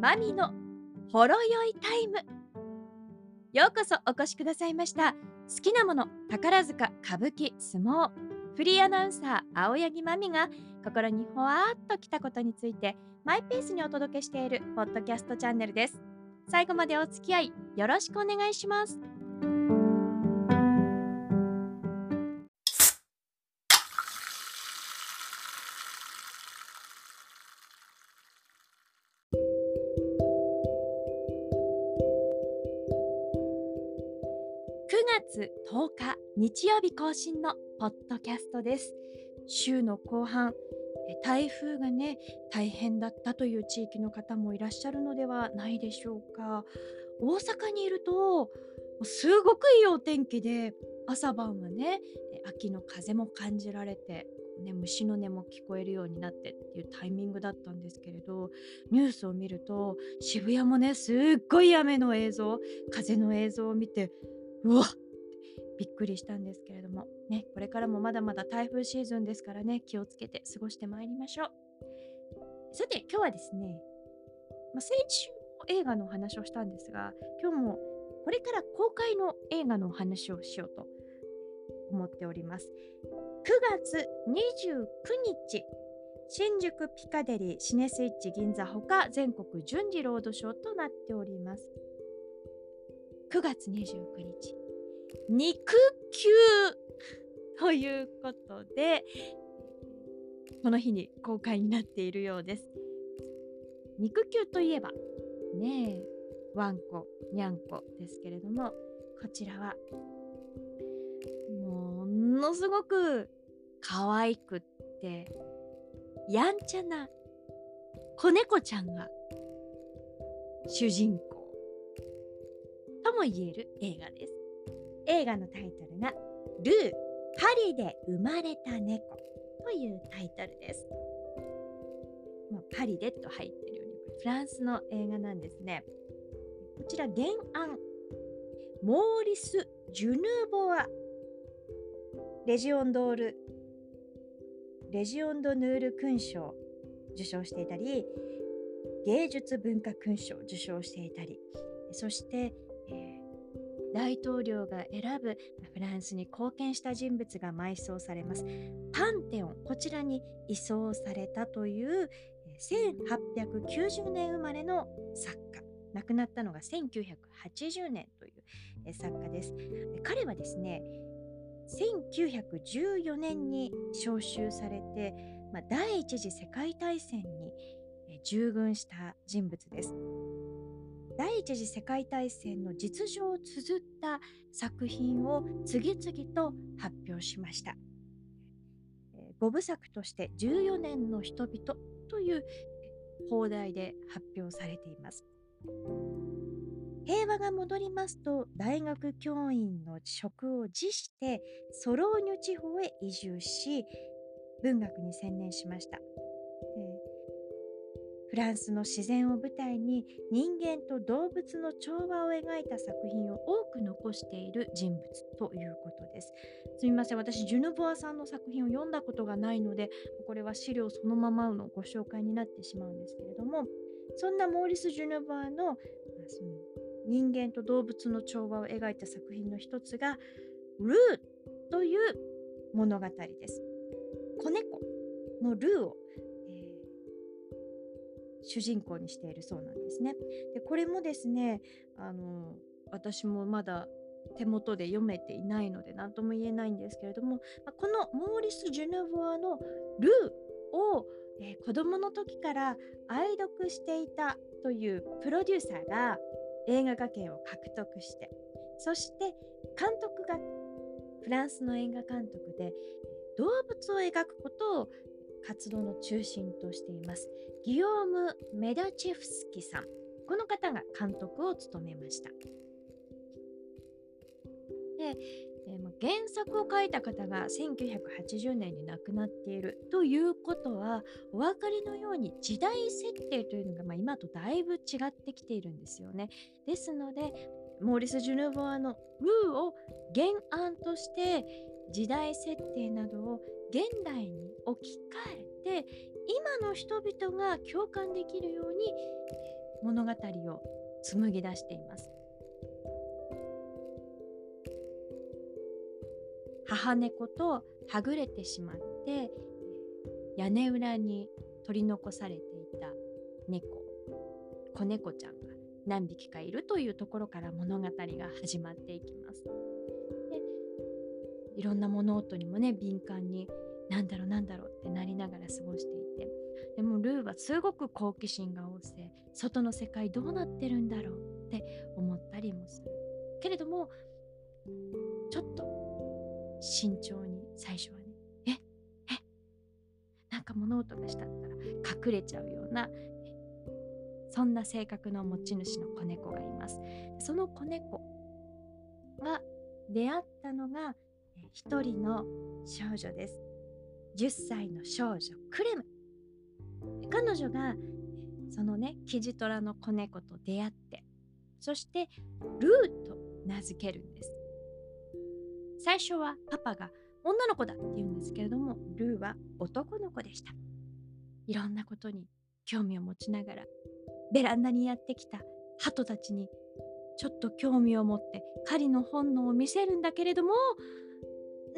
マミのほろ酔いタイム。ようこそお越しくださいました。好きなもの宝塚歌舞伎相撲。フリーアナウンサー青柳まみが心にほわっときたことについてマイペースにお届けしているポッドキャストチャンネルです。最後までお付き合いよろしくお願いします。月10日日曜日更新のポッドキャストです。週の後半台風がね大変だったという地域の方もいらっしゃるのではないでしょうか。大阪にいるとすごくいいお天気で朝晩はね秋の風も感じられてね、虫の音も聞こえるようになってっていうタイミングだったんですけれどニュースを見ると渋谷もねすっごい雨の映像風の映像を見てうわ。っびっくりしたんですけれども。ねこれからもまだまだ台風シーズンですからね気をつけて過ごしてまいりましょう。さて今日はですね、まあ、先週も映画のお話をしたんですが今日もこれから公開の映画のお話をしようと思っております。9月29日新宿ピカデリーシネスイッチ銀座ほか全国順次ロードショーとなっております。9月29日。肉球ということでこの日に公開になっているようです。肉球といえばねえワンコにゃんこですけれどもこちらはものすごく可愛くってやんちゃな子猫ちゃんが主人公。も言える映画です映画のタイトルが「ルーパリで生まれた猫」というタイトルです。まあ、パリでと入ってるようにフランスの映画なんですね。こちら原案モーリス・ジュヌーボアレジオンドールレジオンドヌール勲章受賞していたり芸術文化勲章を受賞していたりそして、大統領が選ぶフランスに貢献した人物が埋葬されます。パンテオンこちらに移送されたという1890年生まれの作家。亡くなったのが1980年という作家です。彼はですね1914年に召集されて、まあ、第一次世界大戦に従軍した人物です。第一次世界大戦の実情を綴った作品を次々と発表しました。5部作として14年の人々という放題で発表されています。平和が戻りますと大学教員の職を辞してソローニュ地方へ移住し文学に専念しました。フランスの自然を舞台に人間と動物の調和を描いた作品を多く残している人物ということです。すみません、私、ジュヌボアさんの作品を読んだことがないので、これは資料そのままのご紹介になってしまうんですけれども、そんなモーリス・ジュヌボアのその人間と動物の調和を描いた作品の一つが、ルーという物語です。子猫のルーを主人公にしているそうなんですね。でこれもですねあの私もまだ手元で読めていないので何とも言えないんですけれどもこのモーリス・ジュヌボアのルーを、えー、子供の時から愛読していたというプロデューサーが映画化権を獲得してそして監督がフランスの映画監督で動物を描くことを活動の中心としています。ギオーム・メダチェフスキさん。この方が監督を務めました。で、えー、原作を書いた方が1980年に亡くなっている。ということはお分かりのように時代設定というのが、まあ、今とだいぶ違ってきているんですよね。ですのでモーリス・ジュヌボアのルーを原案として時代設定などを現代に置き換えて今の人々が共感できるように物語を紡ぎ出しています母猫とはぐれてしまって屋根裏に取り残されていた猫子猫ちゃんが何匹かいるというところから物語が始まっていきます。いろんな物音にもね敏感になんだろうなんだろうってなりながら過ごしていて。でもルーはすごく好奇心が旺盛。外の世界どうなってるんだろうって思ったりもする。けれどもちょっと慎重に最初はねええなんか物音がしたったら隠れちゃうようなそんな性格の持ち主の子猫がいます。その子猫が出会ったのが一人の少女です。10歳の少女クレム。彼女がそのねキジトラの子猫と出会ってそしてルーと名付けるんです。最初はパパが女の子だって言うんですけれどもルーは男の子でした。いろんなことに興味を持ちながらベランダにやってきた鳩たちにちょっと興味を持って狩りの本能を見せるんだけれども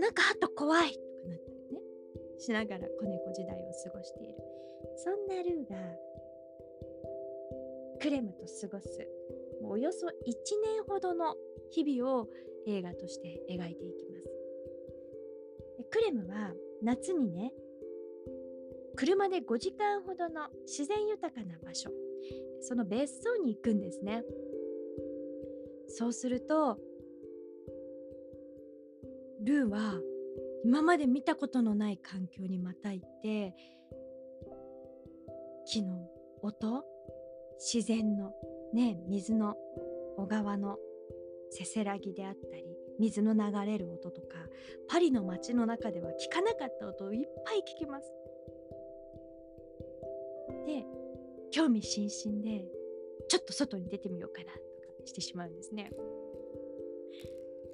なんか鳩怖いとかなったりね。しながら子猫時代を過ごしている。そんなルーがクレムと過ごす。およそ1年ほどの日々を映画として描いていきます。クレムは夏にね車で5時間ほどの自然豊かな場所。その別荘に行くんですね。そうするとルーは今まで見たことのない環境にまた行って木の音自然のね水の小川のせせらぎであったり水の流れる音とかパリの街の中では聞かなかった音をいっぱい聞きます。で興味津々でちょっと外に出てみようかなとかしてしまうんですね。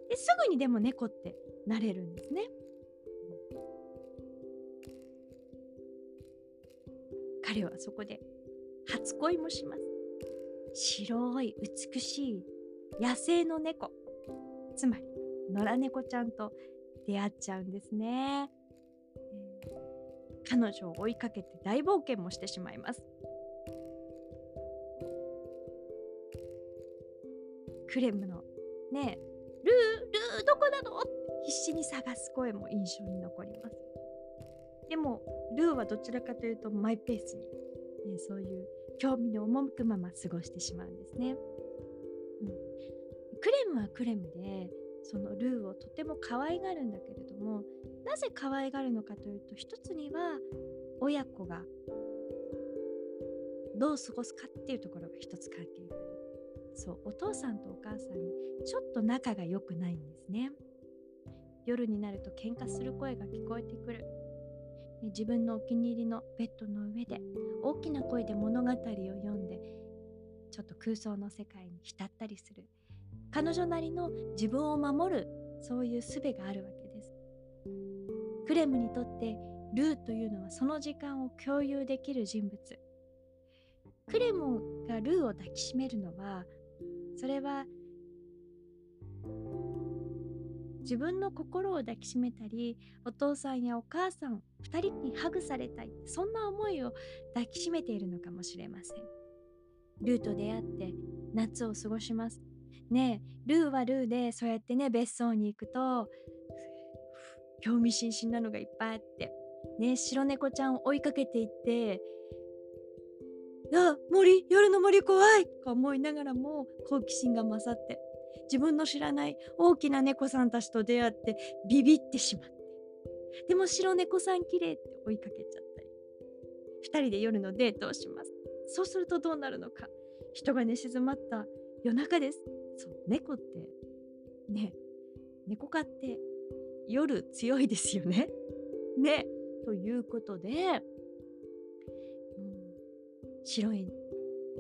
ですぐにでも猫ってなれるんですね。彼はそこで初恋もします。白い美しい野生の猫つまり野良猫ちゃんと出会っちゃうんですね、えー、彼女を追いかけて大冒険もしてしまいますクレムのねルールーどこなの？必死に探す声も印象に残ります。でもルーはどちらかというとマイペースに、ね、そういう興味の赴くまま過ごしてしまうんですね、うん、クレムはクレムでそのルーをとても可愛がるんだけれどもなぜ可愛がるのかというと一つには親子がどう過ごすかっていうところが一つ関係がある。そうお父さんとお母さんにちょっと仲が良くないんですね。夜になると喧嘩する声が聞こえてくる。自分のお気に入りのベッドの上で大きな声で物語を読んでちょっと空想の世界に浸ったりする。彼女なりの自分を守るそういう術があるわけです。クレムにとってルーというのはその時間を共有できる人物。クレムがルーを抱きしめるのはそれは自分の心を抱きしめたりお父さんやお母さん2人にハグされたいそんな思いを抱きしめているのかもしれません。ルーと出会って夏を過ごします。ねルーはルーでそうやってね別荘に行くと興味津々なのがいっぱいあってね白猫ちゃんを追いかけていってあ森夜の森怖いと思いながらも好奇心が勝って自分の知らない大きな猫さんたちと出会ってビビってしまって。でも白猫さん綺麗って追いかけちゃったり。2人で夜のデートをします。そうするとどうなるのか。人が寝静まった。夜中です。そう猫ってね猫科って夜強いですよね。ね。ということで白い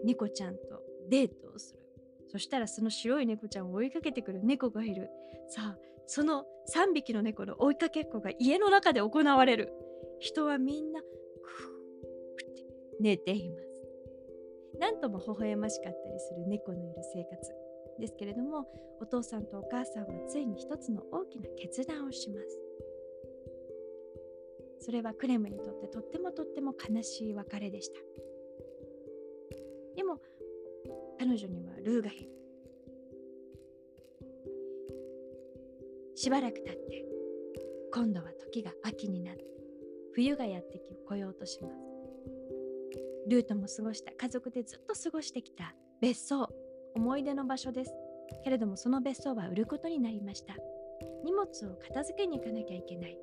猫ちゃんとデートをする。そしたらその白い猫ちゃんを追いかけてくる猫がいる。さあその3匹の猫の追いかけっこが家の中で行われる。人はみんなクーって寝ています。なんとも微笑ましかったりする猫のいる生活ですけれどもお父さんとお母さんはついに一つの大きな決断をします。それはクレムにとってとってもとっても悲しい別れでした。でも彼女にはルーがいる。しばらく経って今度は時が秋になって冬がやってこようとします。ルートも過ごした家族でずっと過ごしてきた別荘思い出の場所です。けれどもその別荘は売ることになりました。荷物を片付けに行かなきゃいけない。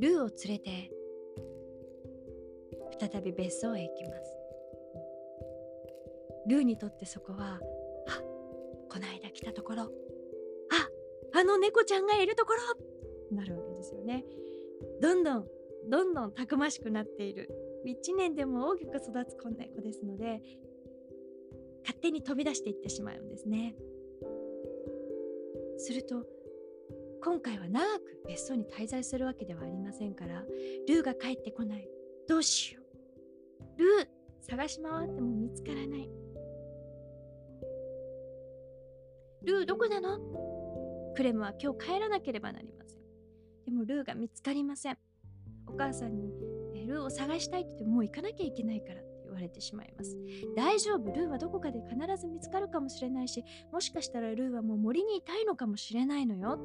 ルーを連れて再び別荘へ行きます。ルーにとってそこはあこの間来たところああの猫ちゃんがいるところなるわけですよね。どんどんどんどんたくましくなっている。1年でも大きく育つ子猫ですので勝手に飛び出していってしまうんですね。すると今回は長く別荘に滞在するわけではありませんからルーが帰ってこない。どうしよう。ルー探し回っても見つからない。ルーどこなの？クレムは今日帰らなければなりませんでもルーが見つかりませんお母さんにルーを探したいって言ってもう行かなきゃいけないからって言われてしまいます。大丈夫、ルーはどこかで必ず見つかるかもしれないし、もしかしたらルーはもう森にいたいのかもしれないのよ。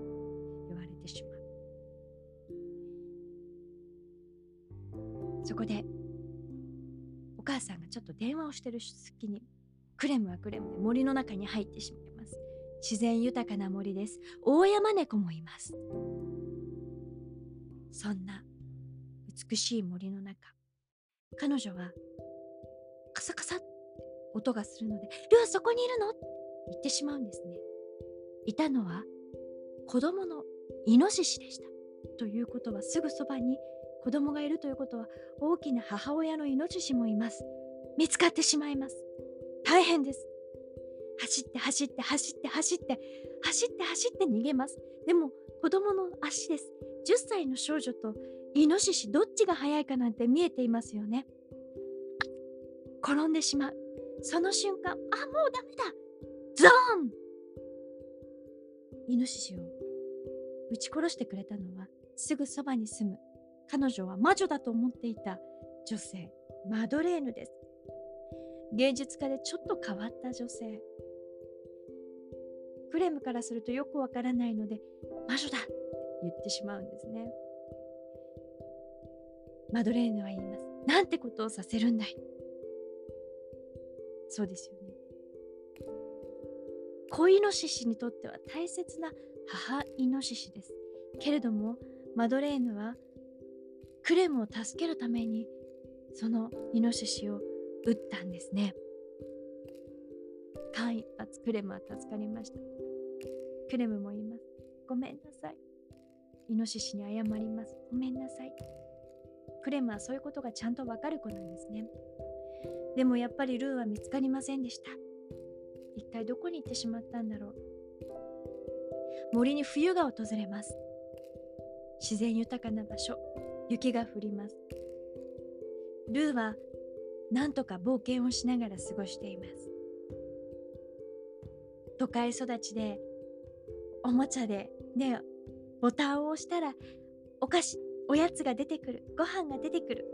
言われてしまう。そこで、お母さんがちょっと電話をしてる隙に、クレムはクレムで森の中に入ってしまいます。自然豊かな森です。大山猫もいます。そんな美しい森の中、彼女はカサカサって音がするので、ルーそこにいるの？って言ってしまうんですね。いたのは子供のイノシシでした。ということはすぐそばに子供がいるということは大きな母親のイノシシもいます。見つかってしまいます。大変です。走って走って走って走って走って走って逃げます。でも子供の足です。10歳の少女とイノシシどっちが速いかなんて見えていますよね。転んでしまう。その瞬間、あ、もうダメだゾーンイノシシを撃ち殺してくれたのは、すぐそばに住む、彼女は魔女だと思っていた女性、マドレーヌです。芸術家でちょっと変わった女性。クレムからするとよくわからないので、魔女だって言ってしまうんですね。マドレーヌは言います。なんてことをさせるんだい。そうですよね。子イノシシにとっては大切な母イノシシです。けれどもマドレーヌはクレムを助けるためにそのイノシシを撃ったんですね。間一髪クレムは助かりました。クレムも言います。ごめんなさい。イノシシに謝ります。ごめんなさい。クレムはそういうことがちゃんとわかる子なんですね。でもやっぱりルーは見つかりませんでした。一体どこに行ってしまったんだろう。森に冬が訪れます。自然豊かな場所、雪が降ります。ルーは何とか冒険をしながら過ごしています。都会育ちで、おもちゃで、ね、ボタンを押したら、お菓子、おやつが出てくる、ご飯が出てくる。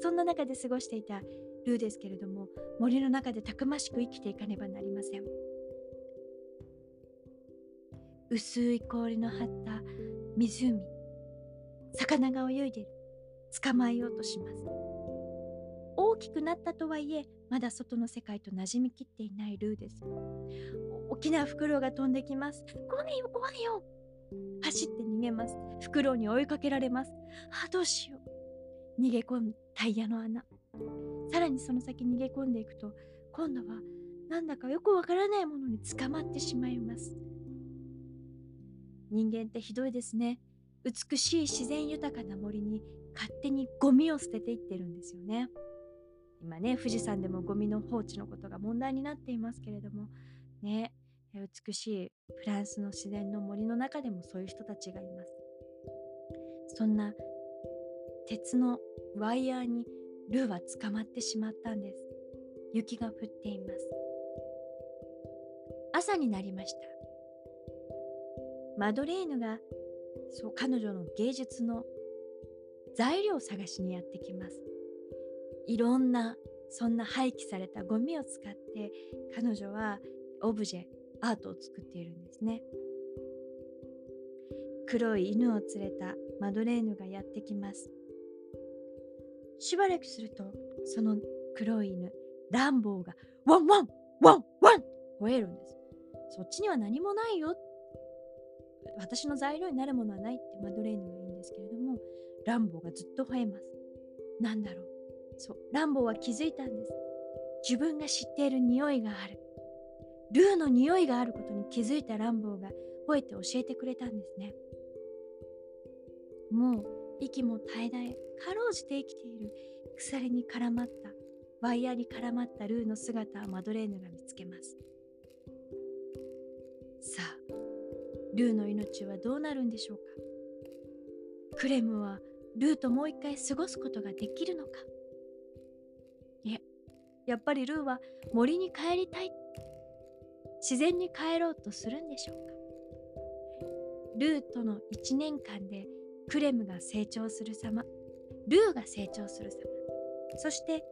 そんな中で過ごしていたルーですけれども森の中でたくましく生きていかねばなりません。薄い氷の張った湖魚が泳いでる。捕まえようとします。大きくなったとはいえまだ外の世界と馴染みきっていないルーです。大きなフクロウが飛んできます。怖いよ怖いよ。走って逃げます。フクロウに追いかけられます。あどうしよう。逃げ込むタイヤの穴。さらにその先逃げ込んでいくと今度はなんだかよくわからないものに捕まってしまいます。人間ってひどいですね。美しい自然豊かな森に勝手にゴミを捨てていってるんですよね。今ね富士山でもゴミの放置のことが問題になっていますけれども。ね美しいフランスの自然の森の中でもそういう人たちがいます。そんな鉄のワイヤーにルーは捕まってしまったんです。雪が降っています。朝になりました。マドレーヌがそう彼女の芸術の材料を探しにやってきます。いろんなそんな廃棄されたゴミを使って彼女はオブジェアートを作っているんですね。黒い犬を連れたマドレーヌがやってきます。しばらくするとその黒い犬ランボーがワンワンワンワン吠えるんです。そっちには何もないよ。私の材料になるものはないってマドレーヌが言うんですけれどもランボーがずっと吠えます。なんだろう。そうランボーは気づいたんです。自分が知っている匂いがある。ルーの匂いがあることに気づいたランボーが吠えて教えてくれたんですね。もう息も絶え絶えかろうじて生きている鎖に絡まったワイヤーに絡まったルーの姿をマドレーヌが見つけます。さあルーの命はどうなるんでしょうか？クレムはルーともう一回過ごすことができるのか？いえやっぱりルーは森に帰りたい。自然に帰ろうとするんでしょうか？ルーとの1年間でクレムが成長する様ルーが成長する様そして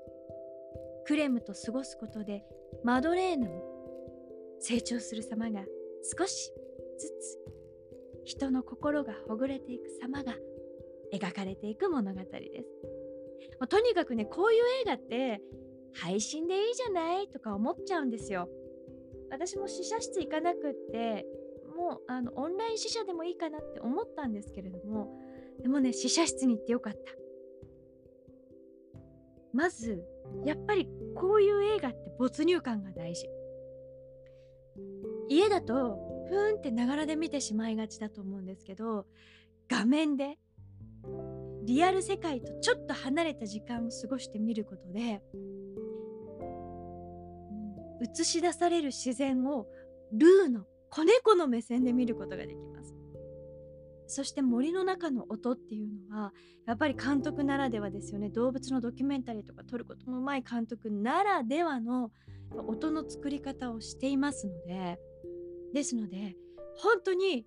クレムと過ごすことでマドレーヌも成長する様が少しずつ人の心がほぐれていく様が描かれていく物語です。とにかくねこういう映画って配信でいいじゃないとか思っちゃうんですよ。私も試写室行かなくってもうあのオンライン試写でもいいかなって思ったんですけれどもでもね試写室に行ってよかった。まずやっぱりこういう映画って没入感が大事。家だとふーんってながらで見てしまいがちだと思うんですけど画面でリアル世界とちょっと離れた時間を過ごしてみることで映し出される自然をルーの子猫の目線で見ることができます。そして森の中の音っていうのはやっぱり監督ならではですよね。動物のドキュメンタリーとか撮ることもうまい監督ならではの音の作り方をしていますので。ですので本当に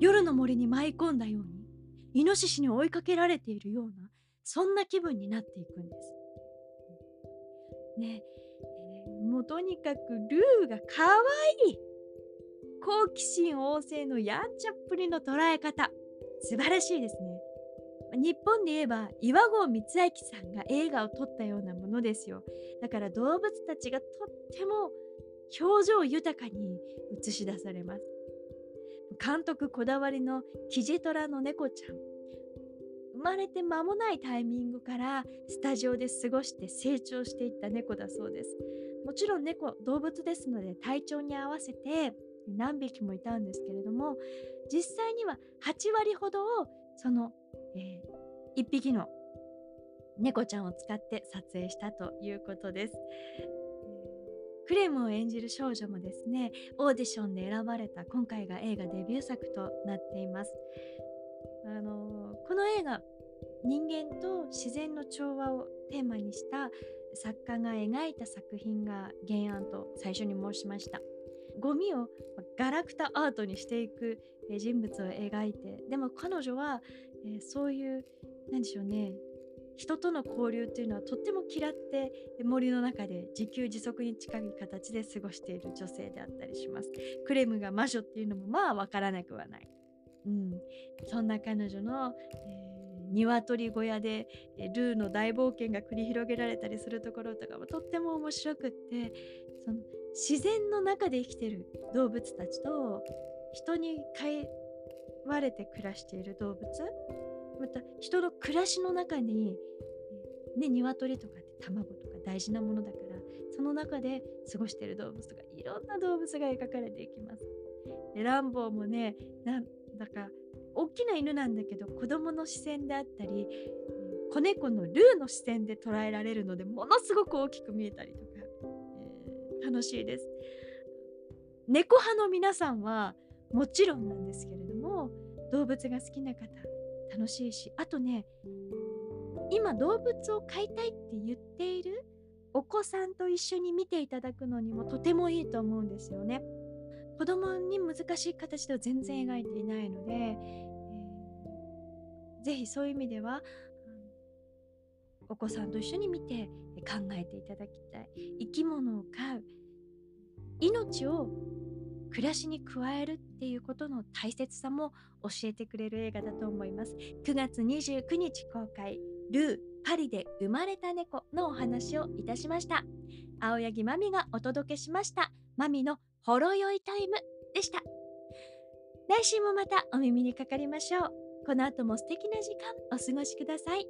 夜の森に舞い込んだようにイノシシに追いかけられているようなそんな気分になっていくんです。ね。もうとにかくルーが可愛い好奇心旺盛のやんちゃっぷりの捉え方。素晴らしいですね。日本で言えば岩合光明さんが映画を撮ったようなものですよ。だから動物たちがとっても表情豊かに映し出されます。監督こだわりのキジトラの猫ちゃん。生まれて間もないタイミングからスタジオで過ごして成長していった猫だそうです。もちろん猫動物ですので体調に合わせて何匹もいたんですけれども実際には8割ほどをその、えー、1匹の猫ちゃんを使って撮影したということです。クレムを演じる少女もですねオーディションで選ばれた今回が映画デビュー作となっています。あの、この映画人間と自然の調和をテーマにした作家が描いた作品が原案と最初に申しました。ゴミをガラクタアートにしていく人物を描いてでも彼女は、え、そういう何でしょうね人との交流っていうのはとっても嫌って森の中で自給自足に近い形で過ごしている女性であったりします。クレムが魔女っていうのもまあわからなくはない、うん、そんな彼女の、えー鶏小屋でルーの大冒険が繰り広げられたりするところとかもとっても面白くってその自然の中で生きてる動物たちと人に飼われて暮らしている動物また人の暮らしの中にね鶏とかって卵とか大事なものだからその中で過ごしている動物とかいろんな動物が描かれていきます。ランボーもねなんだか大きな犬なんだけど子供の視線であったり子猫のルーの視線で捉えられるのでものすごく大きく見えたりとか、えー、楽しいです。猫派の皆さんはもちろんなんですけれども動物が好きな方楽しいしあとね今動物を飼いたいって言っているお子さんと一緒に見ていただくのにもとてもいいと思うんですよね。子供に難しい形では全然描いていないので、えー、ぜひそういう意味では、お子さんと一緒に見て考えていただきたい。生き物を飼う命を暮らしに加えるっていうことの大切さも教えてくれる映画だと思います。9月29日公開ルーパリで生まれた猫のお話をいたしました。青柳まみがお届けしました。まみのほろ酔いタイムでした来週もまたお耳にかかりましょうこの後も素敵な時間お過ごしください。